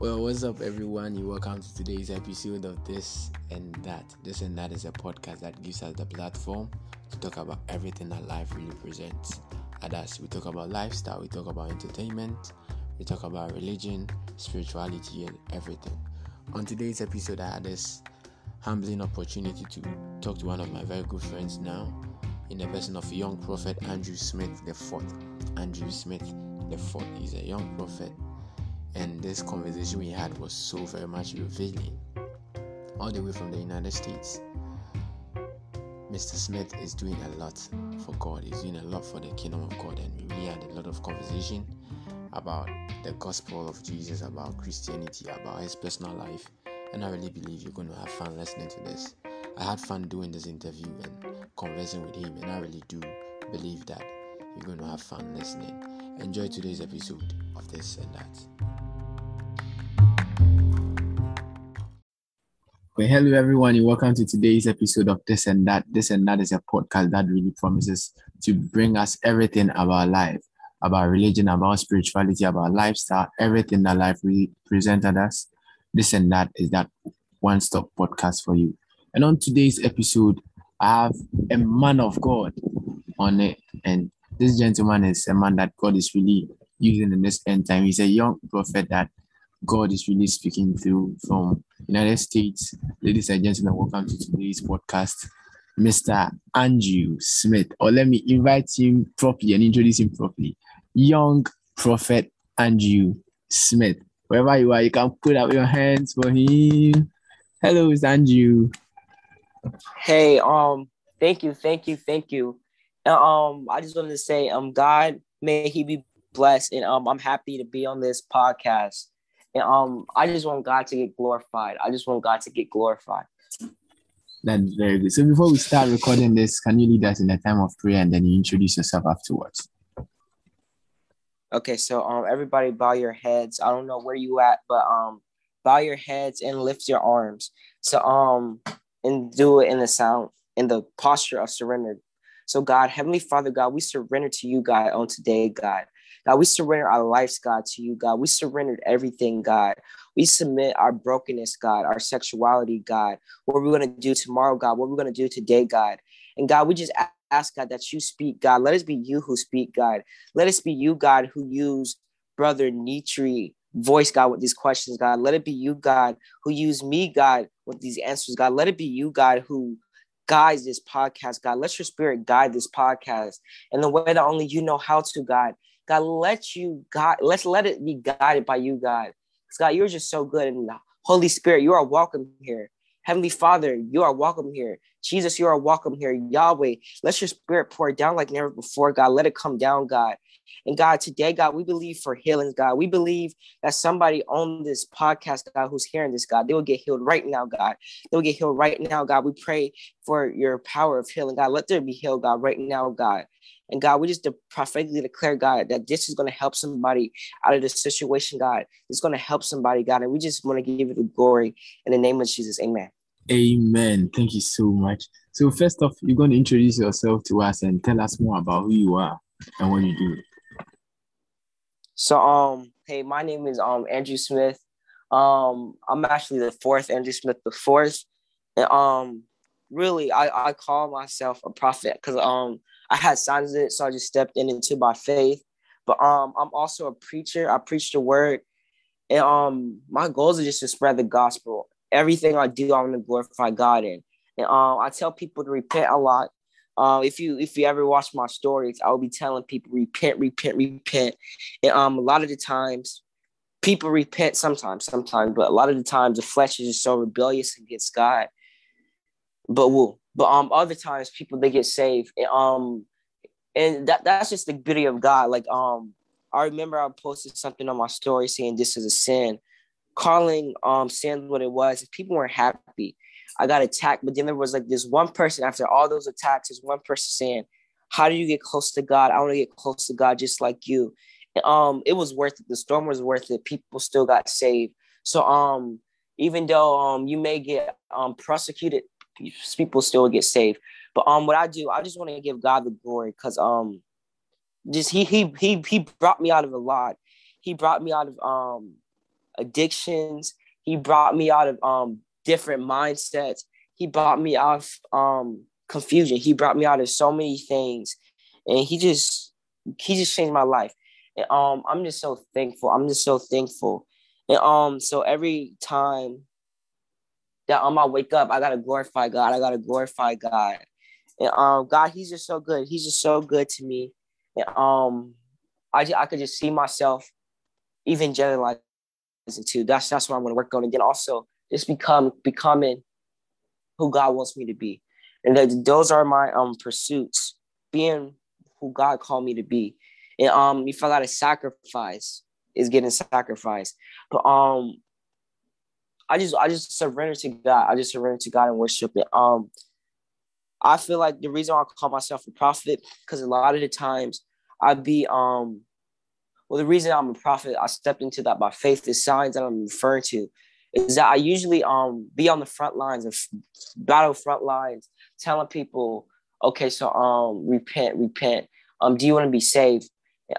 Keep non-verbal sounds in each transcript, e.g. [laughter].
Well, what's up, everyone? You welcome to today's episode of This and That. This and That is a podcast that gives us the platform to talk about everything that life really presents. At us, we talk about lifestyle, we talk about entertainment, we talk about religion, spirituality, and everything. On today's episode, I had this humbling opportunity to talk to one of my very good friends now, in the person of young prophet Andrew Smith the fourth. Andrew Smith the fourth. He's a young prophet and this conversation we had was so very much revealing. All the way from the united states mr smith is doing a lot for god. He's doing a lot for the kingdom of god. And we had a lot of conversation about the gospel of jesus about christianity about his personal life. And i really believe you're going to have fun listening to this. I had fun doing this interview and conversing with him and i really do believe that you're going to have fun listening. Enjoy today's episode of this and that Well, hello everyone, and welcome to today's episode of This and That. This and That is a podcast that really promises to bring us everything about life, about religion, about spirituality, about lifestyle, everything that life really presented us. This and That is that one-stop podcast for you. And on today's episode, I have a man of God on it, and this gentleman is a man that God is really using in this end time. He's a young prophet that God is really speaking through from United States. Ladies and gentlemen, welcome to today's podcast, Mr. Andrew Smith. Or let me invite him properly and introduce him properly. Young Prophet Andrew Smith. Wherever you are, you can put up your hands for him. Hello, it's Andrew. Hey, um, thank you, thank you, thank you. Um, I just wanted to say, um, God may He be blessed, and um, I'm happy to be on this podcast. And um, I just want God to get glorified. I just want God to get glorified. That's very good. So before we start recording this, can you lead us in a time of prayer and then you introduce yourself afterwards? Okay, so um, everybody bow your heads. I don't know where you at, but um, bow your heads and lift your arms. So um, and do it in the sound in the posture of surrender. So God, Heavenly Father, God, we surrender to you, God, on today, God. God, we surrender our lives, God, to you, God. We surrendered everything, God. We submit our brokenness, God, our sexuality, God, what we're going to do tomorrow, God, what we're going to do today, God. And God, we just ask, God, that you speak, God. Let us be you who speak, God. Let us be you, God, who use Brother Nitri voice, God, with these questions, God. Let it be you, God, who use me, God, with these answers, God. Let it be you, God, who guides this podcast, God. Let your spirit guide this podcast in the way that only you know how to, God. God, let you God, let's let it be guided by you, God. Because God, you're just so good. And Holy Spirit, you are welcome here. Heavenly Father, you are welcome here. Jesus, you are welcome here. Yahweh, let your spirit pour down like never before, God. Let it come down, God. And God, today, God, we believe for healings, God. We believe that somebody on this podcast, God, who's hearing this, God, they will get healed right now, God. They will get healed right now, God. We pray for your power of healing, God. Let there be healed, God, right now, God. And God, we just prophetically declare, God, that this is going to help somebody out of this situation, God. It's going to help somebody, God. And we just want to give you the glory in the name of Jesus. Amen. Amen. Thank you so much. So, first off, you're going to introduce yourself to us and tell us more about who you are and what you do. So, um, hey, my name is um Andrew Smith. Um, I'm actually the fourth Andrew Smith, the fourth. And um, really, I I call myself a prophet because um I had signs of it, so I just stepped in into by faith. But um, I'm also a preacher. I preach the word, and um, my goals are just to spread the gospel. Everything I do, I want to glorify God in. And um, I tell people to repent a lot. Uh, if you if you ever watch my stories, I will be telling people repent, repent, repent. And um, a lot of the times, people repent sometimes, sometimes, but a lot of the times the flesh is just so rebellious against God. But we'll but um, other times people they get saved. And, um, and that that's just the beauty of God. Like um, I remember I posted something on my story saying this is a sin, calling um sin what it was. If people weren't happy, I got attacked. But then there was like this one person after all those attacks, there's one person saying, "How do you get close to God? I want to get close to God just like you." And, um, it was worth it. The storm was worth it. People still got saved. So um, even though um you may get um prosecuted people still get saved. But um, what I do, I just want to give God the glory because um, just he he he he brought me out of a lot. He brought me out of um addictions. He brought me out of um different mindsets. He brought me out of um confusion. He brought me out of so many things, and he just he just changed my life. And um, I'm just so thankful. I'm just so thankful. And um, so every time that um I wake up, I gotta glorify God. I gotta glorify God. And um, God, He's just so good. He's just so good to me. And um, I just, I could just see myself even generalizing too. That's that's what I'm gonna work on. And then also just become becoming who God wants me to be. And that those are my um pursuits, being who God called me to be. And um, if I gotta sacrifice, is getting sacrificed. But um, I just I just surrender to God. I just surrender to God and worship it. Um, I feel like the reason I call myself a prophet because a lot of the times I'd be um, well, the reason I'm a prophet, I stepped into that by faith. The signs that I'm referring to is that I usually um be on the front lines of battle front lines, telling people, okay, so um repent, repent. Um, do you want to be saved?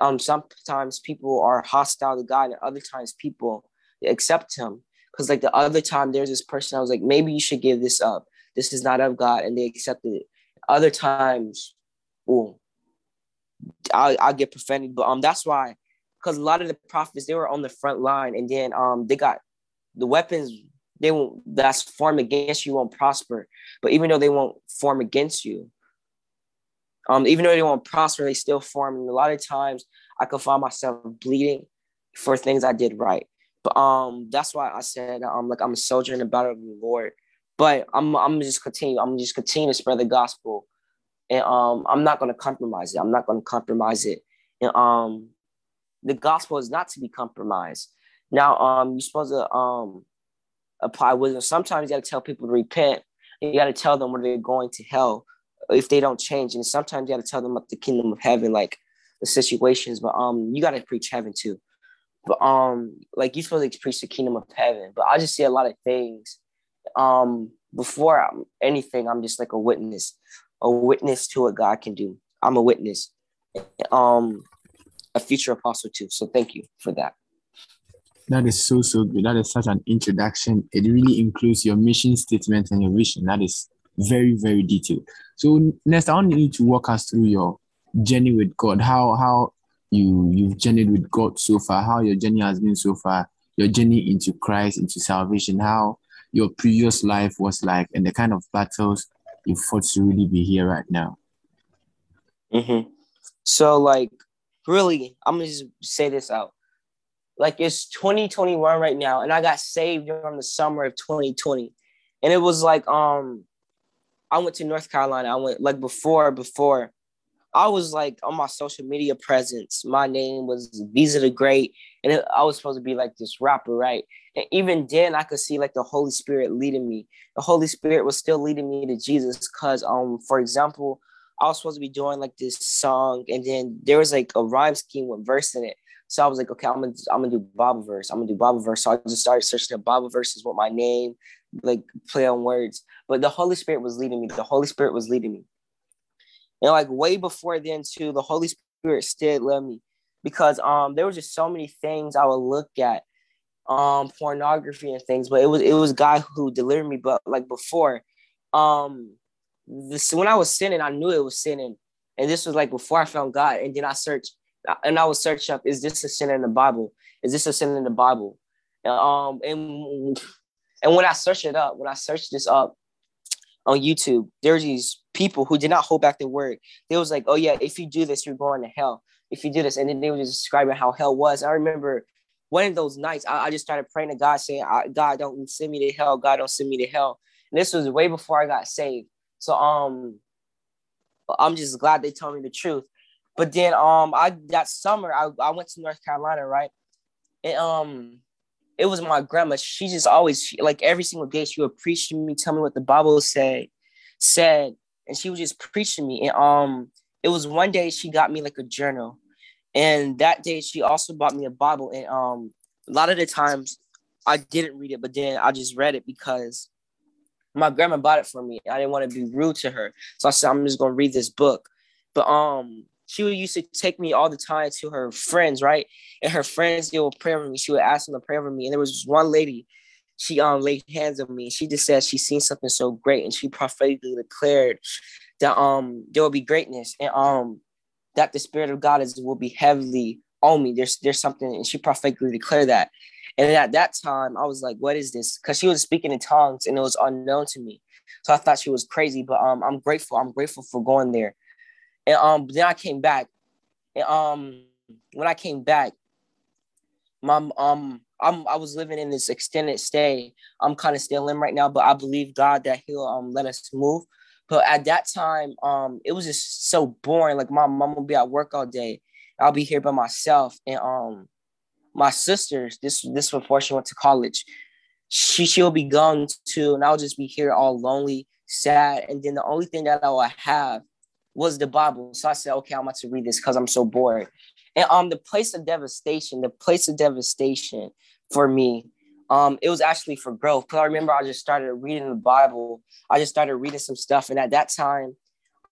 Um, sometimes people are hostile to God, and other times people accept Him. Because like the other time, there's this person I was like, maybe you should give this up. This is not of God, and they accepted it. Other times, oh, I I get prophetic, but um, that's why, because a lot of the prophets they were on the front line, and then um, they got the weapons they won't that's formed against you won't prosper. But even though they won't form against you, um, even though they won't prosper, they still form. And a lot of times I could find myself bleeding for things I did right. But um, that's why I said um, like I'm a soldier in the battle of the Lord. But I'm I'm just continue. I'm just continue to spread the gospel, and um, I'm not gonna compromise it. I'm not gonna compromise it. And um, the gospel is not to be compromised. Now um, you're supposed to um apply wisdom. Sometimes you got to tell people to repent. You got to tell them when they're going to hell if they don't change. And sometimes you got to tell them about the kingdom of heaven, like the situations. But um, you got to preach heaven too. But um, like you're supposed to preach the kingdom of heaven. But I just see a lot of things. Um, before I'm, anything, I'm just like a witness, a witness to what God can do. I'm a witness. Um, a future apostle too. So thank you for that. That is so so good. That is such an introduction. It really includes your mission statement and your vision. That is very very detailed. So next, I want you to walk us through your journey with God. How how you you've journeyed with God so far. How your journey has been so far. Your journey into Christ, into salvation. How your previous life was like, and the kind of battles you fought to really be here right now. Mm-hmm. So like, really, I'm gonna just say this out. Like it's 2021 right now, and I got saved during the summer of 2020, and it was like um I went to North Carolina. I went like before, before I was like on my social media presence. My name was Visa the Great, and it, I was supposed to be like this rapper, right? And even then, I could see like the Holy Spirit leading me. The Holy Spirit was still leading me to Jesus, cause um, for example, I was supposed to be doing like this song, and then there was like a rhyme scheme with verse in it. So I was like, okay, I'm gonna I'm gonna do Bible verse. I'm gonna do Bible verse. So I just started searching the Bible verses with my name, like play on words. But the Holy Spirit was leading me. The Holy Spirit was leading me. And like way before then too, the Holy Spirit still led me because um there was just so many things I would look at, um, pornography and things, but it was it was God who delivered me. But like before, um this when I was sinning, I knew it was sinning. And this was like before I found God. And then I searched and I would search up, is this a sin in the Bible? Is this a sin in the Bible? Um, and and when I searched it up, when I searched this up on YouTube, there's these people who did not hold back the word. They was like, oh yeah, if you do this, you're going to hell. If you do this, and then they were just describing how hell was. I remember one of those nights, I, I just started praying to God, saying, God, don't send me to hell. God, don't send me to hell. And this was way before I got saved. So um, I'm just glad they told me the truth. But then um, I that summer I, I went to North Carolina, right? And um, it was my grandma. She just always she, like every single day she would preach to me, tell me what the Bible said, said, and she was just preaching me. And um, it was one day she got me like a journal, and that day she also bought me a Bible. And um, a lot of the times I didn't read it, but then I just read it because my grandma bought it for me. I didn't want to be rude to her, so I said I'm just gonna read this book. But um, she would used to take me all the time to her friends, right? And her friends, they would pray for me. She would ask them to pray for me. And there was one lady, she um laid hands on me. She just said she seen something so great, and she prophetically declared that um there will be greatness and um that the spirit of God is will be heavily on me. There's there's something, and she prophetically declared that. And at that time, I was like, "What is this?" Because she was speaking in tongues, and it was unknown to me. So I thought she was crazy, but um, I'm grateful. I'm grateful for going there. And um, then I came back. And um, when I came back, my um, I'm I was living in this extended stay. I'm kind of still in right now, but I believe God that He'll um let us move. But at that time, um, it was just so boring. Like my mom would be at work all day. I'll be here by myself. And um, my sisters, this this before she went to college, she she'll be gone too, and I'll just be here all lonely, sad. And then the only thing that I will have was the Bible. So I said, okay, I'm about to read this because I'm so bored. And um, the place of devastation, the place of devastation for me, um, it was actually for growth. Because I remember I just started reading the Bible. I just started reading some stuff, and at that time,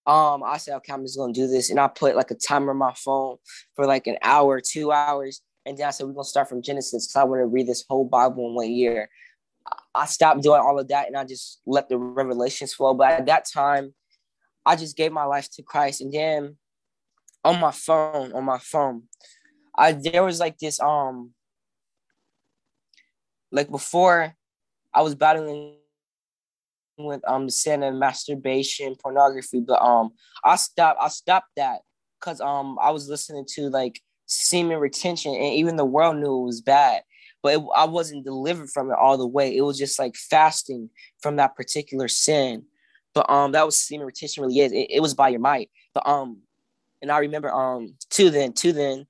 um, I said, okay, I'm just gonna do this, and I put like a timer on my phone for like an hour, two hours, and then I said we're gonna start from Genesis because I want to read this whole Bible in one year. I stopped doing all of that, and I just let the revelations flow. But at that time, I just gave my life to Christ. And then on my phone, on my phone, I there was like this um like before I was battling with um sin and masturbation, pornography, but um I stopped I stopped that because um I was listening to like semen retention and even the world knew it was bad but it, I wasn't delivered from it all the way. It was just like fasting from that particular sin. But um, that was semen retention really is. It, it was by your might. But um, and I remember um, to then, to then,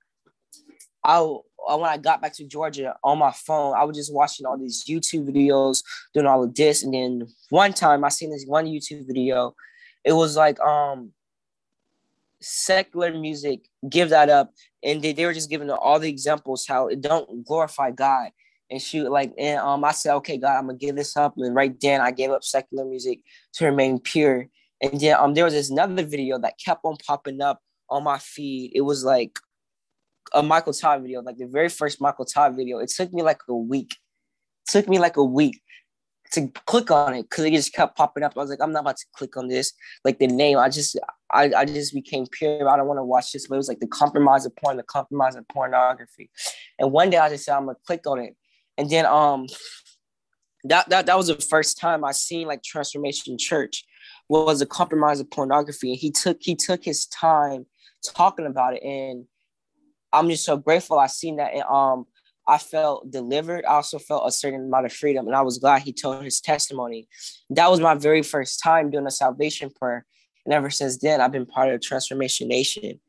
I when I got back to Georgia on my phone, I was just watching all these YouTube videos, doing all of this, and then one time I seen this one YouTube video. It was like um, secular music, give that up, and they, they were just giving all the examples how it don't glorify God and shoot like and um I said, okay, God, I'm gonna give this up. And right then I gave up secular music to remain pure. And then um there was this another video that kept on popping up on my feed. It was like a Michael Todd video, like the very first Michael Todd video. It took me like a week. It took me like a week to click on it because it just kept popping up. I was like, I'm not about to click on this. Like the name, I just I, I just became pure. I don't want to watch this, but it was like the compromise of porn, the compromise of pornography. And one day I just said, I'm gonna click on it. And then um that that that was the first time I seen like Transformation Church was a compromise of pornography. And he took he took his time talking about it. And I'm just so grateful I seen that. And um I felt delivered. I also felt a certain amount of freedom. And I was glad he told his testimony. That was my very first time doing a salvation prayer. And ever since then, I've been part of Transformation Nation.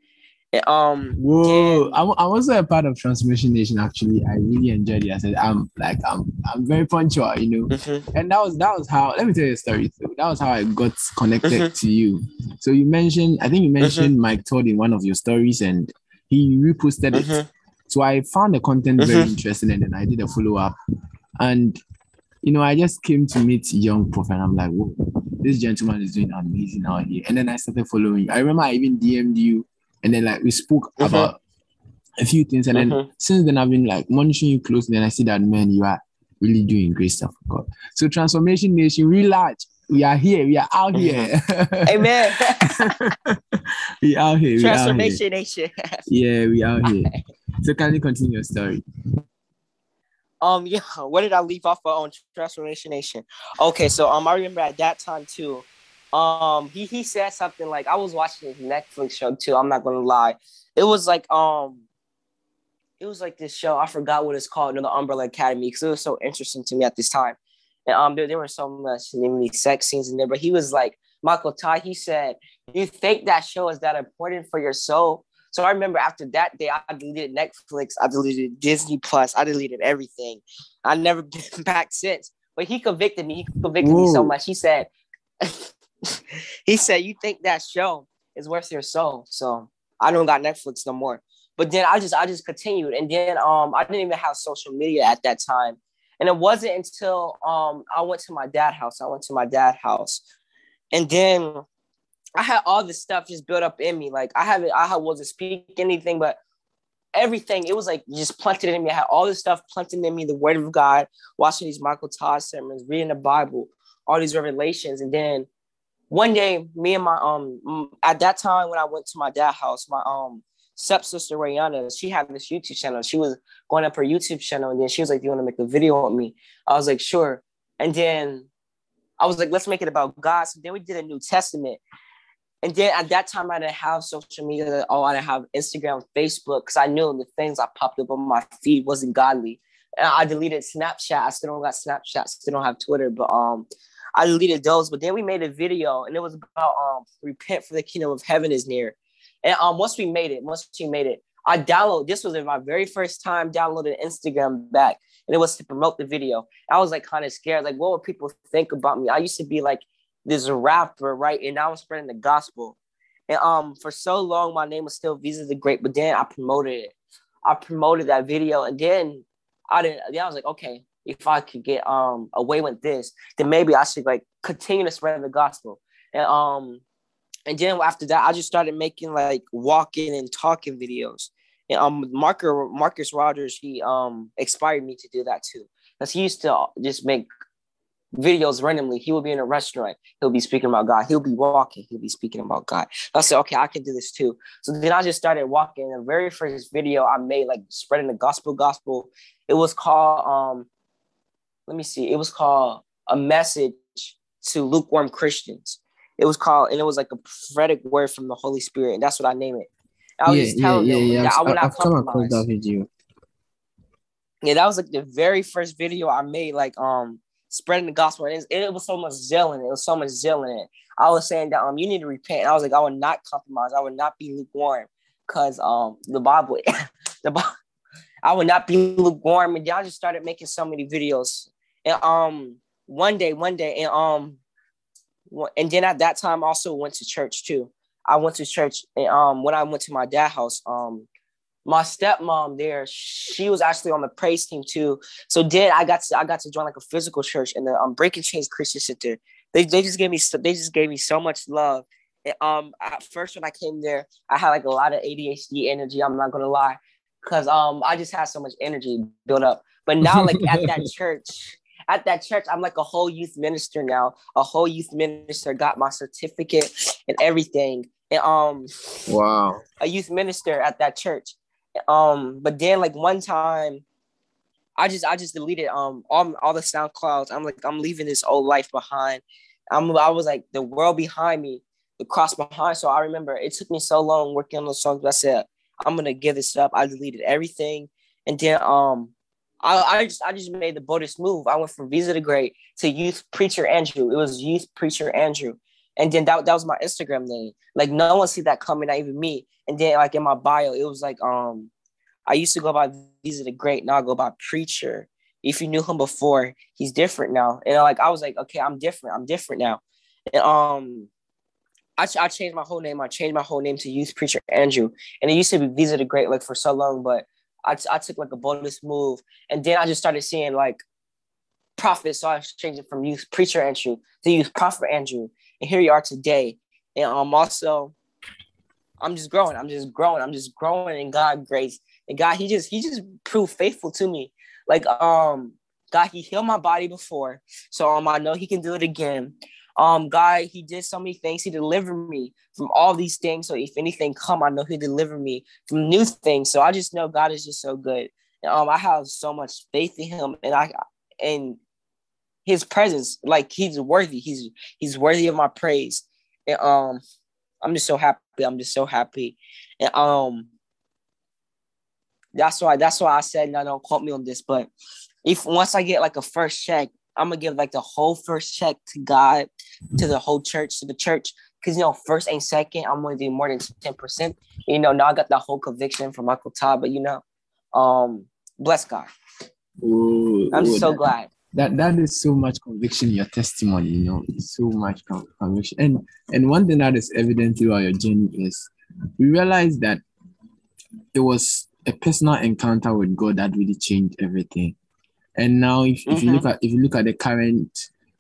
Um, Whoa, I'm, I'm also a part of Transformation Nation. Actually, I really enjoyed it. I said, I'm like, I'm, I'm very punctual, you know. Mm-hmm. And that was that was how. Let me tell you a story. Too. That was how I got connected mm-hmm. to you. So you mentioned, I think you mentioned mm-hmm. Mike Todd in one of your stories, and he reposted it. Mm-hmm. So I found the content very mm-hmm. interesting, and then I did a follow up. And you know, I just came to meet young prophet, and I'm like, whoa, this gentleman is doing amazing out here. And then I started following you. I remember I even DM'd you and then like we spoke mm-hmm. about a few things, and then mm-hmm. since then I've been like monitoring you closely, and I see that man, you are really doing great stuff for God. So Transformation Nation, we large. We are here. We are out here. Amen. [laughs] we out here. We Transformation here. Nation. [laughs] yeah, we out here. So can you continue your story? Um, yeah. Where did I leave off on Transformation Nation? Okay, so um, I remember at that time too um he he said something like I was watching his Netflix show too. I'm not gonna lie. It was like um it was like this show. I forgot what it's called, you know, the Umbrella Academy, because it was so interesting to me at this time. And um there, there were so much many sex scenes in there, but he was like Michael Todd, he said, You think that show is that important for your soul? So I remember after that day, I deleted Netflix, I deleted Disney Plus, I deleted everything. I never [laughs] been back since. But he convicted me. He convicted Ooh. me so much. He said, he said, "You think that show is worth your soul?" So I don't got Netflix no more. But then I just I just continued, and then um I didn't even have social media at that time, and it wasn't until um I went to my dad house. I went to my dad house, and then I had all this stuff just built up in me. Like I haven't, I wasn't speaking anything, but everything. It was like just planted in me. I had all this stuff planted in me, the word of God, watching these Michael Todd sermons, reading the Bible, all these revelations. And then one day, me and my um at that time when I went to my dad's house, my um stepsister Rayana, she had this YouTube channel. She was going up her YouTube channel, and then she was like, "Do you want to make a video with me?" I was like, "Sure." And then I was like, "Let's make it about God." So then we did a New Testament. And then at that time, I didn't have social media. Oh, I didn't have Instagram, Facebook, because I knew the things I popped up on my feed wasn't godly. And I deleted Snapchat. I still don't got Snapchat. Still don't have Twitter. But um, I deleted those. But then we made a video, and it was about um, repent for the kingdom of heaven is near. And um, once we made it, once we made it, I download. This was my very first time downloading Instagram back, and it was to promote the video. I was like kind of scared, like what would people think about me? I used to be like this rapper, right? And now I'm spreading the gospel. And um, for so long, my name was still Visa the Great, but then I promoted it. I promoted that video, and then I didn't. Then I was like, okay, if I could get um away with this, then maybe I should like continue to spread the gospel. And um, and then after that, I just started making like walking and talking videos. And um, Marker Marcus Rogers, he um inspired me to do that too, because he used to just make videos randomly. He will be in a restaurant. He'll be speaking about God. He'll be walking. He'll be speaking about God. I said, okay, I can do this too. So then I just started walking. The very first video I made, like spreading the gospel, gospel. It was called um, let me see. It was called a message to lukewarm Christians. It was called, and it was like a prophetic word from the Holy Spirit, and that's what I name it. I was yeah, just telling yeah, them yeah, that. I would not I've come compromise. that. Yeah, that was like the very first video I made, like um spreading the gospel. And it, it was so much zeal in it. It was so much zeal in it. I was saying that um you need to repent. And I was like, I would not compromise. I would not be lukewarm because um the Bible, [laughs] the Bible, I would not be lukewarm. And y'all just started making so many videos. And um one day, one day, and um and then at that time I also went to church too. I went to church and um when I went to my dad's house, um my stepmom there, she was actually on the praise team too. So then I got to I got to join like a physical church in the um Breaking Chains Christian Center. They they just gave me so- they just gave me so much love. And, um at first when I came there, I had like a lot of ADHD energy. I'm not gonna lie, cause um I just had so much energy built up. But now like at that [laughs] church, at that church, I'm like a whole youth minister now. A whole youth minister got my certificate and everything. And um Wow. a youth minister at that church. Um, but then like one time, I just I just deleted um all all the SoundClouds. I'm like I'm leaving this old life behind. I'm I was like the world behind me, the cross behind. So I remember it took me so long working on those songs. But I said I'm gonna give this up. I deleted everything, and then um. I, I just I just made the boldest move. I went from Visa to Great to Youth Preacher Andrew. It was Youth Preacher Andrew, and then that, that was my Instagram name. Like no one see that coming, not even me. And then like in my bio, it was like um, I used to go by Visa the Great. Now I go by Preacher. If you knew him before, he's different now. And like I was like, okay, I'm different. I'm different now. And um, I, I changed my whole name. I changed my whole name to Youth Preacher Andrew. And it used to be Visa the Great like for so long, but I, took like a bonus move. And then I just started seeing like prophets. So I changed it from Youth Preacher Andrew to Youth Prophet Andrew. And here you are today. And um also I'm just growing. I'm just growing. I'm just growing in God grace. And God, He just He just proved faithful to me. Like um God, He healed my body before. So um I know He can do it again. Um God, He did so many things. He delivered me from all these things. So if anything come, I know He delivered me from new things. So I just know God is just so good. Um I have so much faith in Him and I and his presence like he's worthy he's he's worthy of my praise and um i'm just so happy i'm just so happy and um that's why that's why i said no don't quote me on this but if once i get like a first check i'm gonna give like the whole first check to god to the whole church to the church because you know first and second i'm gonna do more than 10% you know now i got the whole conviction from michael todd but you know um bless god Oh, i'm just oh, so that, glad that that is so much conviction your testimony. You know, so much con- conviction. And and one thing that is evident throughout your journey is we realize that it was a personal encounter with God that really changed everything. And now, if, if you look at if you look at the current,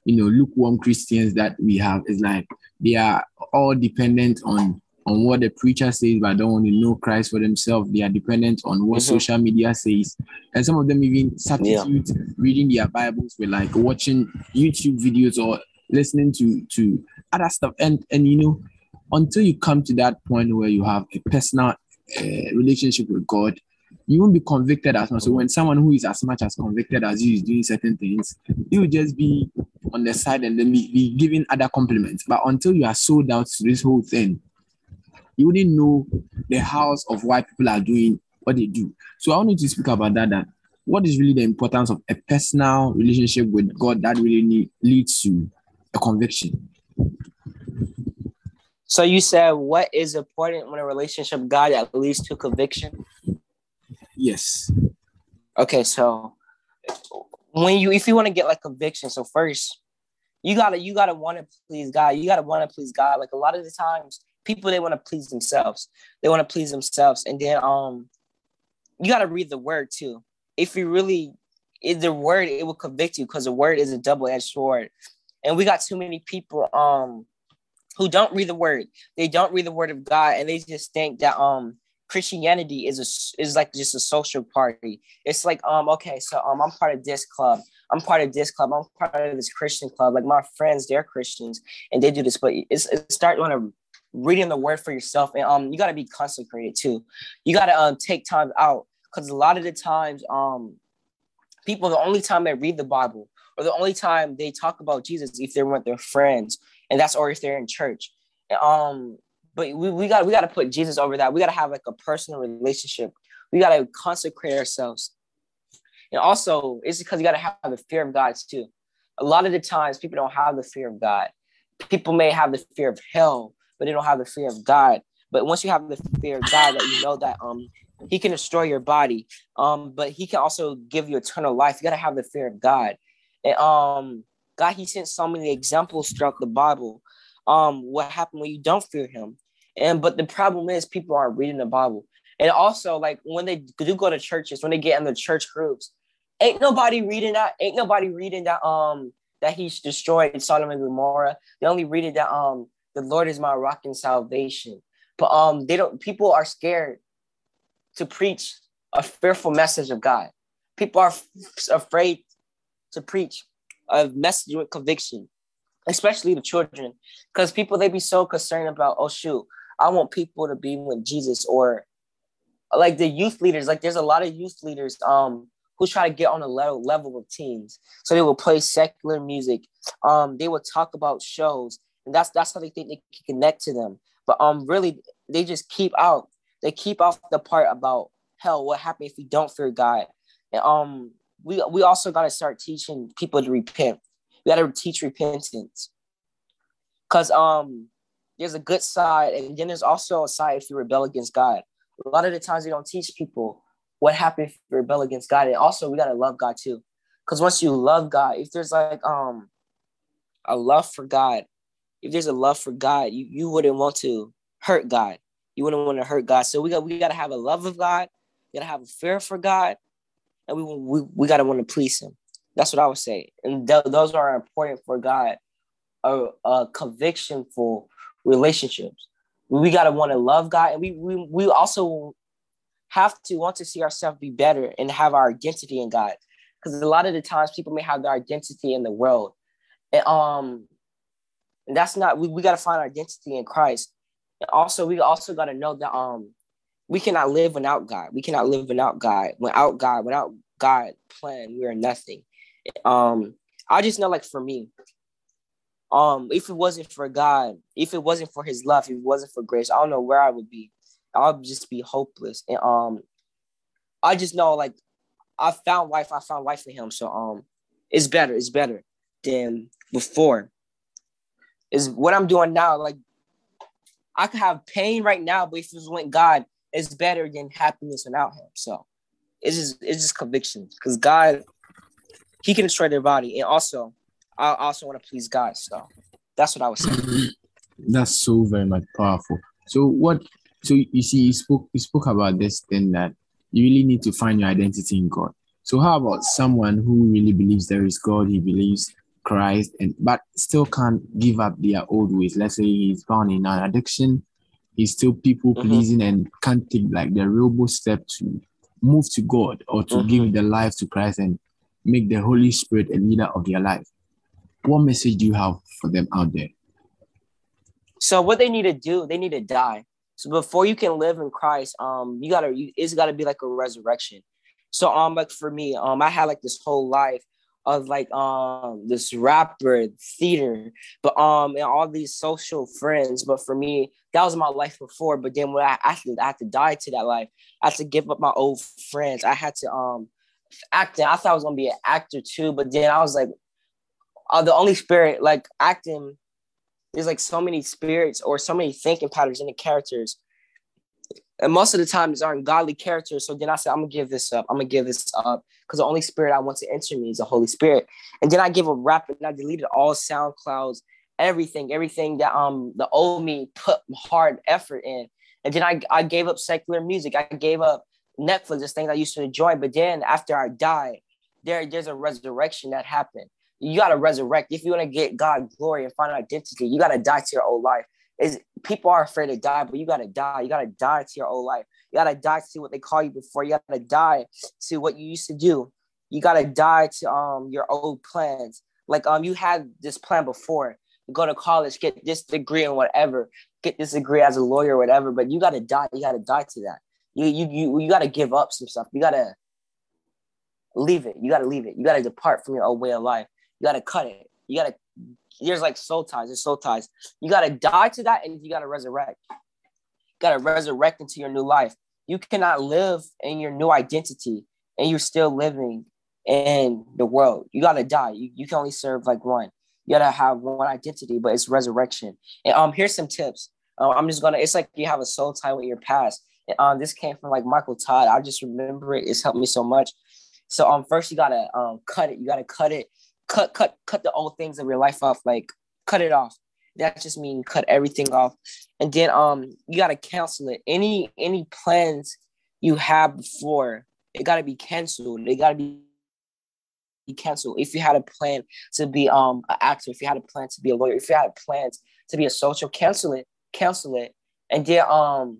you know, lukewarm Christians that we have, it's like they are all dependent on on what the preacher says, but don't want to know Christ for themselves. They are dependent on what mm-hmm. social media says, and some of them even substitute yeah. reading their Bibles with like watching YouTube videos or listening to to other stuff. And and you know, until you come to that point where you have a personal uh, relationship with God, you won't be convicted as much. So when someone who is as much as convicted as you is doing certain things, you will just be on the side and then be, be giving other compliments. But until you are sold out to this whole thing, you wouldn't know the house of why people are doing what they do. So I want you to speak about that. That what is really the importance of a personal relationship with God that really need, leads to a conviction. So you said what is important when a relationship God that leads to conviction? Yes. Okay, so when you if you want to get like conviction, so first you gotta you gotta want to please God. You gotta want to please God. Like a lot of the times, people they want to please themselves. They want to please themselves, and then um, you gotta read the word too. If you really is the word, it will convict you because the word is a double edged sword, and we got too many people um who don't read the word. They don't read the word of God, and they just think that um Christianity is a is like just a social party. It's like um okay, so um I'm part of this club. I'm part of this club. I'm part of this Christian club. Like my friends, they're Christians and they do this, but it's, it's start want to reading the word for yourself and um you got to be consecrated too. You got to um take time out because a lot of the times um people the only time they read the Bible or the only time they talk about Jesus if they're with their friends and that's or if they're in church. Um but we, we got we got to put Jesus over that. We got to have like a personal relationship. We got to consecrate ourselves. And also, it's because you got to have the fear of God too. A lot of the times, people don't have the fear of God. People may have the fear of hell, but they don't have the fear of God. But once you have the fear of God, that you know that um He can destroy your body, um, but He can also give you eternal life. You got to have the fear of God. And um, God, He sent so many examples throughout the Bible. Um, what happened when you don't fear Him? And but the problem is people aren't reading the Bible. And also, like when they do go to churches, when they get in the church groups, ain't nobody reading that. Ain't nobody reading that. Um, that he's destroyed Sodom and Gomorrah. They only reading that. Um, the Lord is my rock and salvation. But um, they don't. People are scared to preach a fearful message of God. People are f- afraid to preach a message with conviction, especially the children, because people they be so concerned about. Oh shoot, I want people to be with Jesus or like the youth leaders. Like there's a lot of youth leaders um who try to get on a level level with teens. So they will play secular music. Um, they will talk about shows, and that's that's how they think they can connect to them. But um, really, they just keep out. They keep off the part about hell. What happened if we don't fear God? And um, we we also got to start teaching people to repent. We got to teach repentance, cause um, there's a good side, and then there's also a side if you rebel against God. A lot of the times we don't teach people what happened if you rebel against God. And also we gotta love God too. Because once you love God, if there's like um a love for God, if there's a love for God, you, you wouldn't want to hurt God. You wouldn't want to hurt God. So we got we gotta have a love of God, we gotta have a fear for God, and we we, we gotta want to please him. That's what I would say. And th- those are important for God. A, a conviction for relationships. We gotta want to love God, and we we we also have to want to see ourselves be better and have our identity in God. Because a lot of the times people may have their identity in the world, and um, and that's not we, we gotta find our identity in Christ. And also, we also gotta know that um, we cannot live without God. We cannot live without God. Without God, without God plan, we are nothing. Um, I just know, like for me, um, if it wasn't for God, if it wasn't for His love, if it wasn't for grace, I don't know where I would be. I'll just be hopeless. And um, I just know like I found life. I found life in Him. So um, it's better. It's better than before. Is what I'm doing now. Like I could have pain right now, but if it was with God, it's better than happiness without Him. So it's just it's just conviction because God, He can destroy their body, and also I also want to please God. So that's what I was saying. [clears throat] That's so very much powerful. So what? So you see, you spoke you spoke about this thing that you really need to find your identity in God. So how about someone who really believes there is God? He believes Christ and but still can't give up their old ways. Let's say he's found in an addiction, he's still people mm-hmm. pleasing mm-hmm. and can't take like the real step to move to God or to mm-hmm. give their life to Christ and make the Holy Spirit a leader of their life. What message do you have for them out there? So what they need to do, they need to die. So before you can live in Christ, um, you gotta you, it's gotta be like a resurrection. So um, like for me, um, I had like this whole life of like um this rapper theater, but um and all these social friends. But for me, that was my life before. But then when I actually I had to die to that life, I had to give up my old friends. I had to um acting. I thought I was gonna be an actor too, but then I was like, uh, the only spirit like acting. There's like so many spirits or so many thinking patterns in the characters and most of the time these aren't godly characters. So then I said, I'm gonna give this up. I'm gonna give this up because the only spirit I want to enter me is the Holy Spirit. And then I give a rap and I deleted all SoundClouds, everything, everything that um the old me put hard effort in. And then I, I gave up secular music. I gave up Netflix, this things I used to enjoy. But then after I died there there's a resurrection that happened. You gotta resurrect if you want to get God glory and find identity. You gotta die to your old life is people are afraid to die, but you gotta die. You gotta die to your old life. You gotta die to what they call you before. You gotta die to what you used to do. You gotta die to um your old plans. Like um you had this plan before. Go to college, get this degree and whatever, get this degree as a lawyer or whatever. But you gotta die. You gotta die to that. You you you you gotta give up some stuff. You gotta leave it. You gotta leave it. You gotta depart from your old way of life. You gotta cut it. You gotta there's like soul ties, there's soul ties. You gotta die to that and you gotta resurrect. You gotta resurrect into your new life. You cannot live in your new identity and you're still living in the world. You gotta die. You, you can only serve like one. You gotta have one identity, but it's resurrection. And um, here's some tips. Um, I'm just gonna. It's like you have a soul tie with your past. And, um, this came from like Michael Todd. I just remember it. It's helped me so much. So um, first you gotta um cut it. You gotta cut it cut cut cut the old things of your life off like cut it off. That just means cut everything off. And then um you got to cancel it. Any any plans you have before it got to be canceled. They got to be canceled. If you had a plan to be um an actor if you had a plan to be a lawyer if you had plans to be a social cancel it cancel it. And then um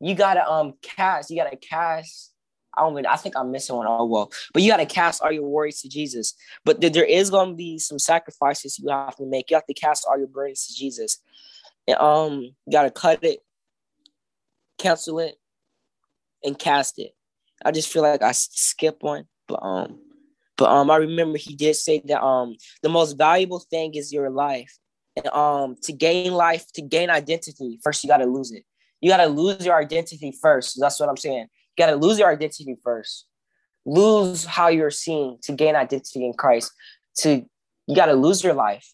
you gotta um cast you gotta cast I don't I think I'm missing one. Oh well, but you got to cast all your worries to Jesus. But th- there is going to be some sacrifices you have to make. You have to cast all your burdens to Jesus. And, um, you got to cut it, cancel it, and cast it. I just feel like I skip one, but um, but um, I remember he did say that um, the most valuable thing is your life, and um, to gain life, to gain identity, first you got to lose it. You got to lose your identity first. That's what I'm saying got to lose your identity first. Lose how you're seen to gain identity in Christ. To you got to lose your life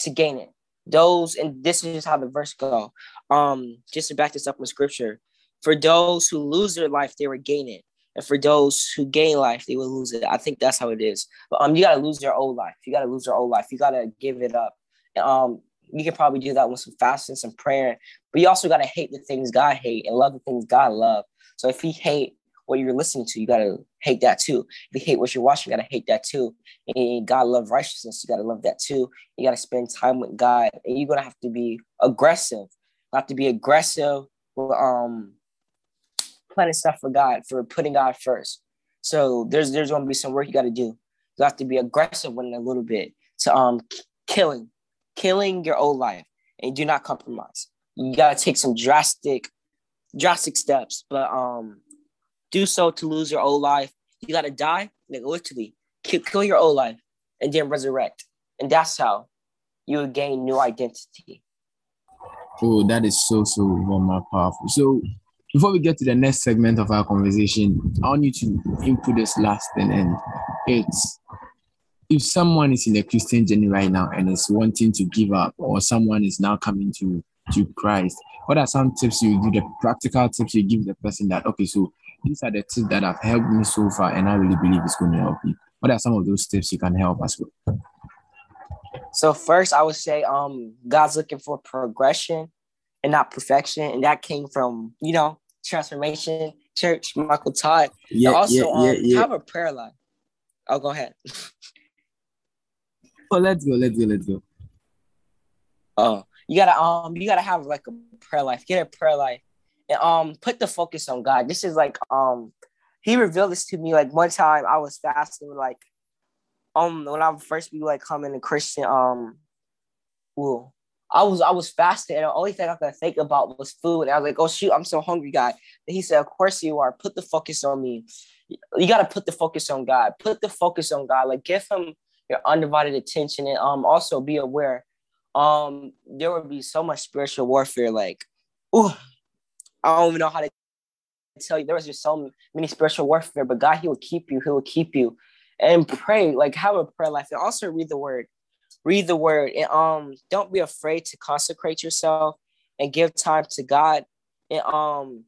to gain it. Those and this is how the verse go. Um, just to back this up with scripture, for those who lose their life, they will gain it, and for those who gain life, they will lose it. I think that's how it is. But um, you got to lose your old life. You got to lose your old life. You got to give it up. Um, you can probably do that with some fasting, some prayer, but you also got to hate the things God hate and love the things God love. So if you hate what you're listening to, you gotta hate that too. If you hate what you're watching, you gotta hate that too. And God love righteousness, you gotta love that too. You gotta spend time with God, and you're gonna have to be aggressive. You have to be aggressive with um planning stuff for God, for putting God first. So there's there's gonna be some work you gotta do. You have to be aggressive with it a little bit to um killing, killing your old life, and do not compromise. You gotta take some drastic drastic steps, but um, do so to lose your old life. You gotta die, like literally, kill, your old life, and then resurrect, and that's how you will gain new identity. Oh, that is so so more powerful. So before we get to the next segment of our conversation, I want you to input this last thing, and it's if someone is in the Christian journey right now and is wanting to give up, or someone is now coming to to Christ, what are some tips you give, the practical tips you give the person that, okay, so these are the tips that have helped me so far and I really believe it's going to help you? What are some of those tips you can help us with? So first I would say um God's looking for progression and not perfection. And that came from, you know, transformation, church, Michael Todd. Yeah, also yeah, yeah, um, yeah. have a prayer life. Oh, go ahead. [laughs] Oh, let's go, let's go, let's go. Oh, you gotta um, you gotta have like a prayer life. Get a prayer life, and um, put the focus on God. This is like um, he revealed this to me like one time. I was fasting, like um, when I first be like coming to Christian um, well, I was I was fasting, and the only thing I could think about was food. And I was like, "Oh shoot, I'm so hungry, God." And he said, "Of course you are. Put the focus on me. You got to put the focus on God. Put the focus on God. Like give him your undivided attention, and um also be aware. Um, there would be so much spiritual warfare. Like, oh, I don't even know how to tell you. There was just so many spiritual warfare, but God, He will keep you. He will keep you, and pray. Like have a prayer life, and also read the Word read the word and um don't be afraid to consecrate yourself and give time to God and um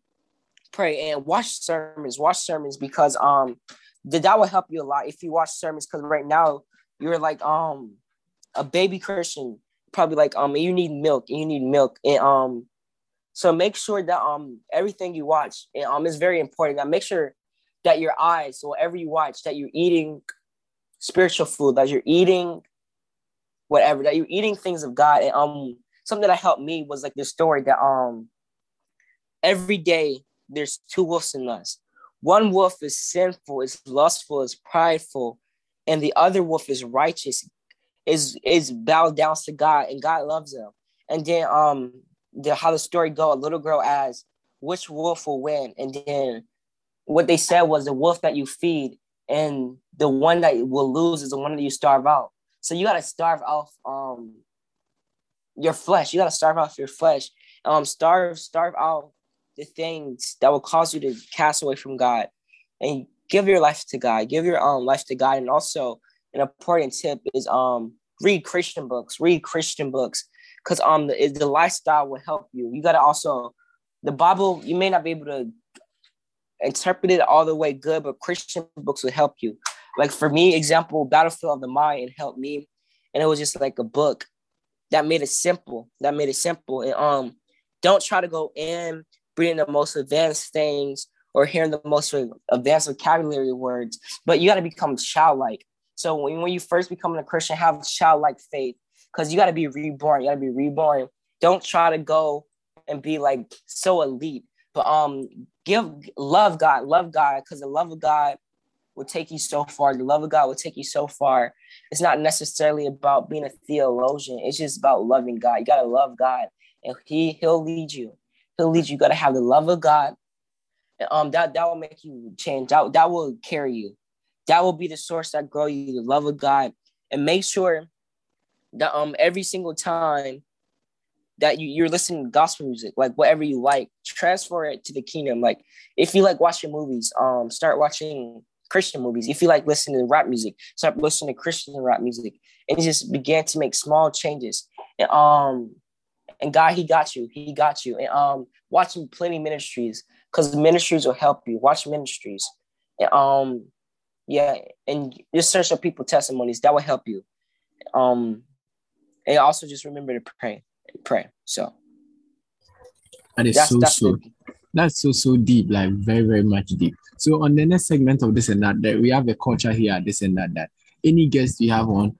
pray and watch sermons watch sermons because um that will help you a lot if you watch sermons because right now you're like um a baby Christian probably like um you need milk you need milk and um so make sure that um everything you watch and, um is very important now make sure that your eyes whatever you watch that you're eating spiritual food that you're eating whatever that you're eating things of God. And um, something that helped me was like this story that um, every day there's two wolves in us. One wolf is sinful, is lustful, is prideful, and the other wolf is righteous, is is bowed down to God, and God loves them. And then um, the how the story go, a little girl asks, "Which wolf will win?" And then what they said was the wolf that you feed, and the one that will lose is the one that you starve out. So you gotta starve off um your flesh. You gotta starve off your flesh. Um, starve starve out the things that will cause you to cast away from God, and give your life to God. Give your um life to God, and also an important tip is um read Christian books. Read Christian books because um the, the lifestyle will help you. You gotta also the Bible. You may not be able to interpret it all the way good, but Christian books will help you. Like for me, example, Battlefield of the Mind helped me, and it was just like a book that made it simple. That made it simple. And um, don't try to go in reading the most advanced things or hearing the most advanced vocabulary words, but you got to become childlike. So when, when you first become a Christian, have childlike faith because you got to be reborn. You got to be reborn. Don't try to go and be like so elite, but um, give love God, love God, because the love of God will take you so far. The love of God will take you so far. It's not necessarily about being a theologian. It's just about loving God. You gotta love God, and He He'll lead you. He'll lead you. You gotta have the love of God. And, um, that that will make you change. That that will carry you. That will be the source that grow you. The love of God, and make sure that um every single time that you, you're listening to gospel music, like whatever you like, transfer it to the kingdom. Like if you like watching movies, um, start watching Christian movies. If you like listening to rap music, start listening to Christian rap music, and just began to make small changes. And um, and God, He got you. He got you. And um, watching plenty ministries because ministries will help you. Watch ministries. And um, yeah, and just search up people testimonies that will help you. Um, and also just remember to pray, pray. So that is that's, so that's so. The, that's so so deep, like very very much deep. So on the next segment of this and that, that we have a culture here, this and that. That any guest you have on,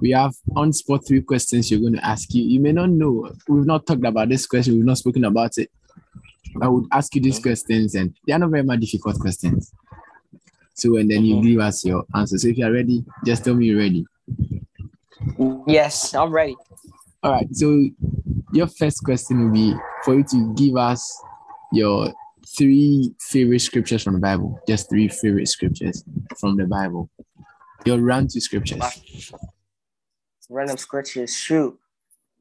we have on spot three questions you're going to ask you. You may not know. We've not talked about this question. We've not spoken about it. I would ask you these questions, and they are not very much difficult questions. So and then you give us your answer. So if you are ready, just tell me you're ready. Yes, I'm ready. All right. So your first question will be for you to give us your three favorite scriptures from the Bible. Just three favorite scriptures from the Bible. Your random scriptures. Random scriptures. Shoot.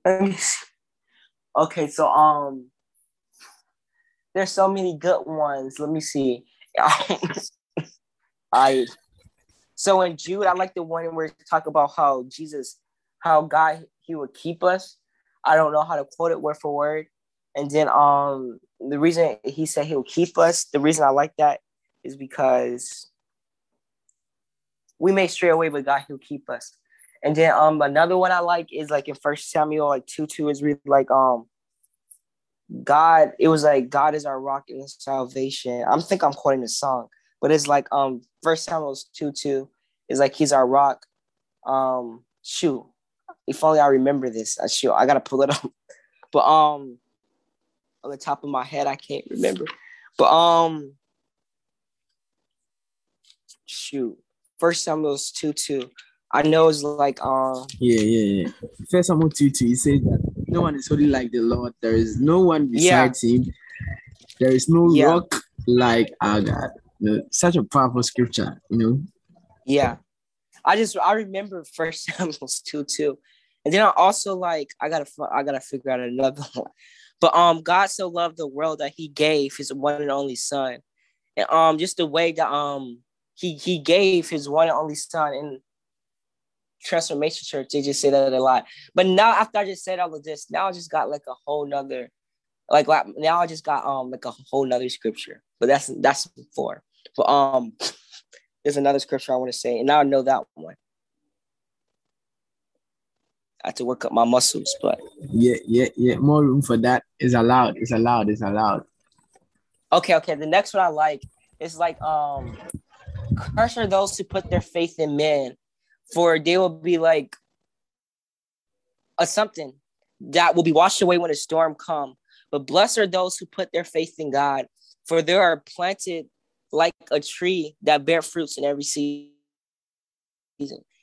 Okay, so um, there's so many good ones. Let me see. [laughs] I so in Jude, I like the one where we talk about how Jesus, how God he would keep us. I don't know how to quote it word for word. And then um the reason he said he'll keep us, the reason I like that is because we may stray away, but God he'll keep us. And then um another one I like is like in First Samuel like two two is really like um God it was like God is our rock and salvation. I'm think I'm quoting the song, but it's like um First Samuel two two is like he's our rock, um shoot, if only I remember this. I shoot, I gotta pull it up. [laughs] But um, on the top of my head, I can't remember. But um, shoot, First Samuel's two two. I know it's like um. Yeah, yeah, yeah. First Samuel two two. He says that no one is holy like the Lord. There is no one besides yeah. Him. There is no yeah. rock like our God. Such a powerful scripture. You know. Yeah, I just I remember First Samuel's [laughs] two two, and then I also like I gotta I gotta figure out another [laughs] one. But um, God so loved the world that He gave His one and only Son, and um, just the way that um He He gave His one and only Son and transformation church they just say that a lot but now after i just said all of this now i just got like a whole nother like, like now i just got um like a whole nother scripture but that's that's before but um [sniffs] there's another scripture i want to say and now i know that one I have to work up my muscles, but yeah, yeah, yeah. More room for that is allowed. It's allowed. It's allowed. Okay, okay. The next one I like is like um, curse are those who put their faith in men, for they will be like a something that will be washed away when a storm come. But blessed are those who put their faith in God, for they are planted like a tree that bear fruits in every season.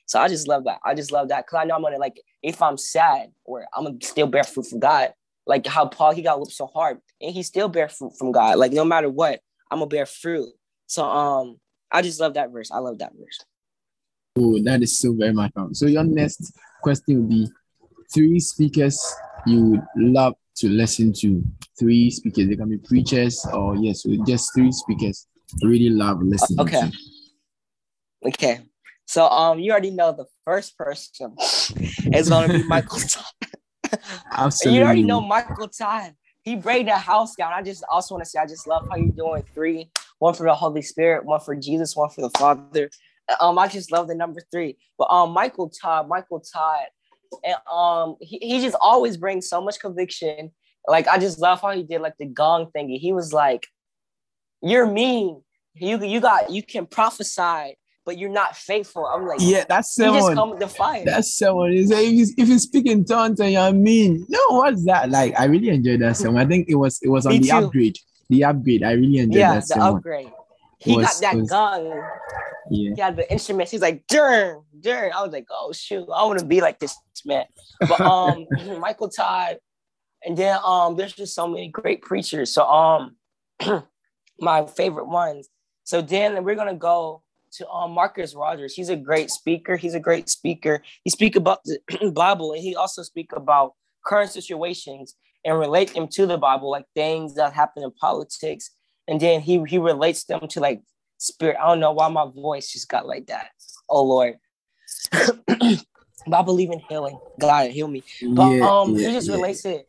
So I just love that. I just love that because I know I'm gonna like if I'm sad or I'm gonna still bear fruit from God. Like how Paul he got whipped so hard and he still bear fruit from God. Like no matter what, I'm gonna bear fruit. So um, I just love that verse. I love that verse. Oh, that is so very much fun. So your next question would be three speakers you would love to listen to. Three speakers. They can be preachers or yes, so just three speakers. Really love listening. Okay. Okay. So um, you already know the first person is gonna be Michael [laughs] Todd. Absolutely. [laughs] You already know Michael Todd. He break the house down. I just also want to say I just love how you're doing three, one for the Holy Spirit, one for Jesus, one for the Father. Um, I just love the number three. But um, Michael Todd, Michael Todd, and um, he, he just always brings so much conviction. Like I just love how he did like the gong thingy. He was like, "You're mean. You you got you can prophesy." But you're not faithful. I'm like, yeah, that's someone. just come with the fire. That's someone. Is if you if you speak in tongues and you're mean, no, what's that? Like, I really enjoyed that [laughs] song. I think it was it was on Me the too. upgrade. The upgrade. I really enjoyed yeah, that. Yeah, the upgrade. He was, got that was, gun yeah. He had the instruments. He's like, Dern, Dern. I was like, oh shoot, I want to be like this man. But [laughs] um, [laughs] Michael Todd, and then um, there's just so many great preachers. So um, [clears throat] my favorite ones. So then we're gonna go to um Marcus Rogers. He's a great speaker. He's a great speaker. He speak about the [clears throat] Bible, and he also speak about current situations and relate them to the Bible, like things that happen in politics. And then he he relates them to like spirit. I don't know why my voice just got like that. Oh Lord. [clears throat] but I believe in healing. God heal me. But yeah, um yeah, he just yeah. relates it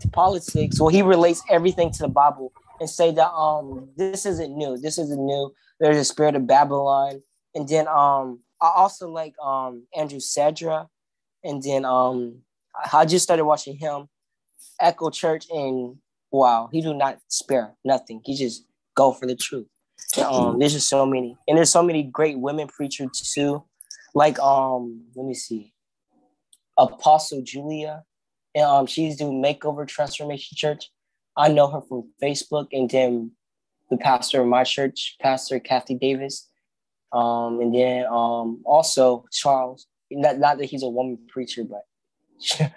to politics. Well, he relates everything to the Bible and say that um this isn't new. This isn't new. There's a spirit of Babylon. And then um I also like um Andrew Cedra. And then um I just started watching him, Echo Church, and wow, he do not spare nothing. He just go for the truth. Um, there's just so many, and there's so many great women preachers too. Like um, let me see, Apostle Julia, and um, she's doing Makeover Transformation Church. I know her from Facebook, and then the pastor of my church, Pastor Kathy Davis, um, and then um, also Charles. Not, not that he's a woman preacher, but [laughs]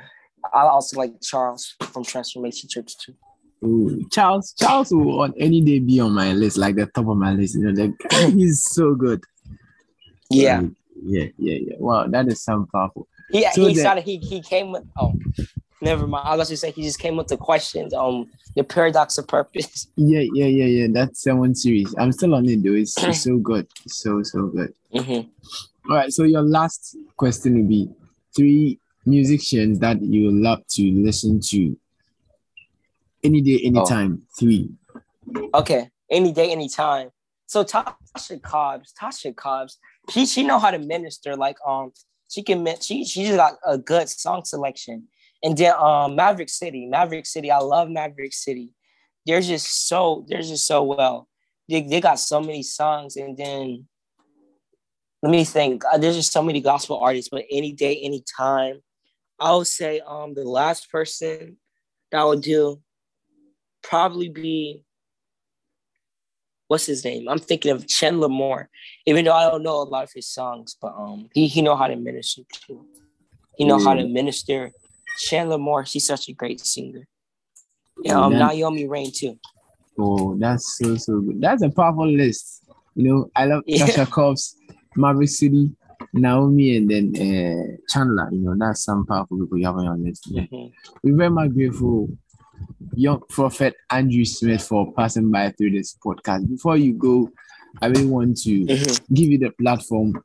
I also like Charles from Transformation Church too. Ooh, Charles, Charles will on any day be on my list, like the top of my list. You know, like [clears throat] he's so good. Yeah. Um, yeah, yeah, yeah. Wow, that is some powerful. Yeah, so he that, started. He he came with. Oh, never mind. I was just say he just came with the questions. Um, the paradox of purpose. [laughs] Yeah, yeah, yeah, yeah. That's someone series. I'm still on it though. It's, it's so good. It's so so good. Mm-hmm. All right. So your last question will be three musicians that you love to listen to any day, anytime. Oh. Three. Okay. Any day, anytime. So Tasha Cobbs, Tasha Cobbs, she she know how to minister. Like um, she can she she just got a good song selection. And then um, Maverick City, Maverick City. I love Maverick City. They're just so they're just so well. They, they got so many songs, and then let me think. Uh, there's just so many gospel artists, but any day, any time, I would say um the last person that would do probably be what's his name? I'm thinking of Chandler Moore, even though I don't know a lot of his songs, but um he he know how to minister too. He know mm. how to mm. minister. Chandler Moore, she's such a great singer. Yeah, um, Naomi Raine too. Oh, that's so so good. That's a powerful list. You know, I love yeah. Tasha Cobbs, Maverick City, Naomi, and then uh, Chandler. You know, that's some powerful people you have on your list. Yeah. Mm-hmm. We're very much grateful, young prophet Andrew Smith, for passing by through this podcast. Before you go, I really want to mm-hmm. give you the platform.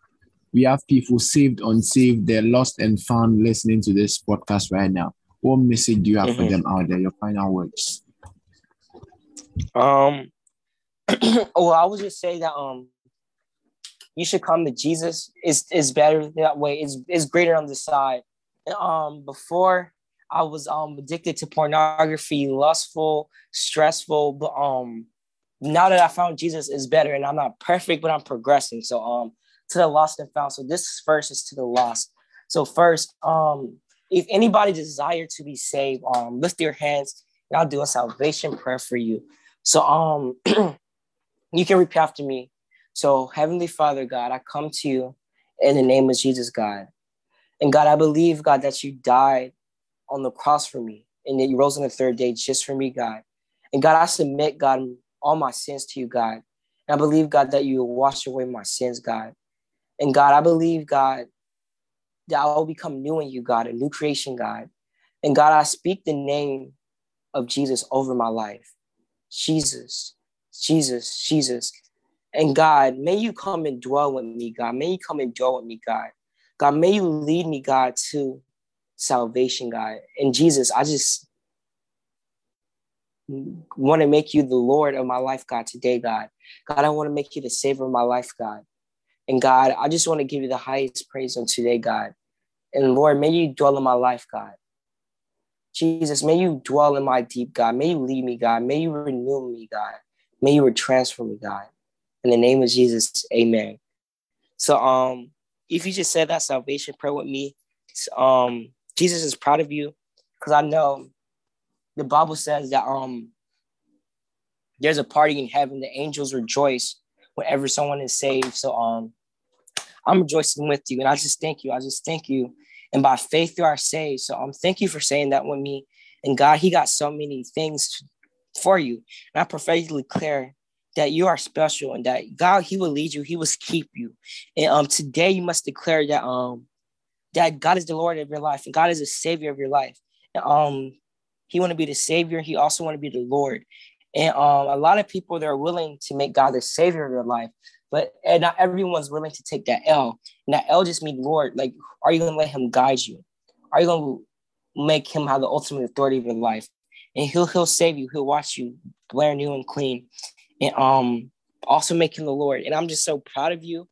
We have people saved, unsaved, they're lost and found listening to this podcast right now. What message do you have mm-hmm. for them out there? Your final words. Um, [clears throat] well, I would just say that um, you should come to Jesus. Is is better that way. Is is greater on the side. Um, before I was um addicted to pornography, lustful, stressful, but um, now that I found Jesus is better, and I'm not perfect, but I'm progressing. So um, to the lost and found. So this first is to the lost. So first, um, if anybody desire to be saved, um, lift your hands and I'll do a salvation prayer for you. So um [clears throat] you can repeat after me. So Heavenly Father God, I come to you in the name of Jesus, God. And God, I believe, God, that you died on the cross for me and that you rose on the third day just for me, God. And God, I submit, God, all my sins to you, God. And I believe, God, that you will wash away my sins, God. And God, I believe, God, that I will become new in you, God, a new creation, God. And God, I speak the name of Jesus over my life. Jesus, Jesus, Jesus. And God, may you come and dwell with me, God. May you come and dwell with me, God. God, may you lead me, God, to salvation, God. And Jesus, I just want to make you the Lord of my life, God, today, God. God, I want to make you the savior of my life, God. And God, I just want to give you the highest praise on today, God. And Lord, may you dwell in my life, God. Jesus, may you dwell in my deep, God. May you lead me, God. May you renew me, God. May you transform me, God. In the name of Jesus, amen. So um, if you just said that salvation prayer with me, um, Jesus is proud of you because I know the Bible says that um there's a party in heaven, the angels rejoice whenever someone is saved. So um I'm rejoicing with you. And I just thank you. I just thank you and by faith you are saved. So um, thank you for saying that with me. And God, He got so many things for you. And I prophetically declare that you are special and that God, He will lead you, He will keep you. And um, today you must declare that um that God is the Lord of your life and God is the Savior of your life. And, um, He want to be the Savior. He also want to be the Lord. And um, a lot of people that are willing to make God the Savior of their life, but and not everyone's willing to take that L. And that L just means Lord, like, are you gonna let him guide you? Are you gonna make him have the ultimate authority of your life? And he'll he'll save you, he'll watch you brand new and clean. And um also make him the Lord. And I'm just so proud of you.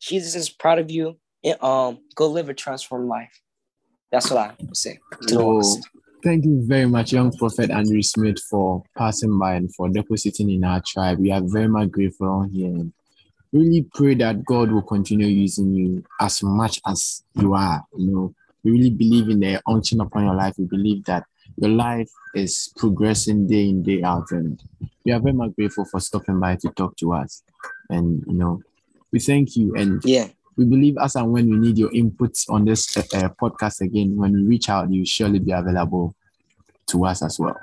Jesus is proud of you. And um go live a transformed life. That's what I would say. Oh, thank you very much, young prophet Andrew Smith, for passing by and for depositing in our tribe. We are very much grateful on here. And really pray that God will continue using you as much as you are. You know, we really believe in the unction upon your life. We believe that your life is progressing day in, day out. And we are very much grateful for stopping by to talk to us. And, you know, we thank you. And yeah, we believe as and when we need your inputs on this uh, uh, podcast again, when we reach out, you surely be available to us as well.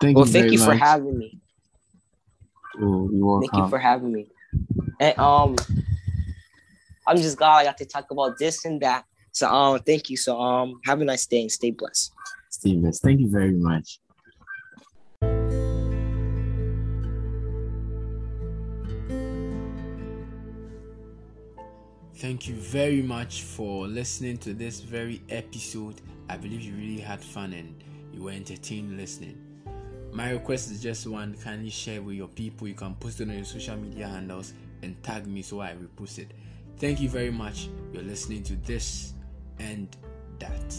Thank well, you thank you much. for having me. Oh, you're welcome. Thank you for having me. And um, I'm just glad I got to talk about this and that. So um, thank you. So um, have a nice day and stay blessed. Stay blessed. Thank you very much. Thank you very much for listening to this very episode. I believe you really had fun and you were entertained listening. My request is just one kindly share with your people. You can post it on your social media handles and tag me so I repost it. Thank you very much. You're listening to this and that.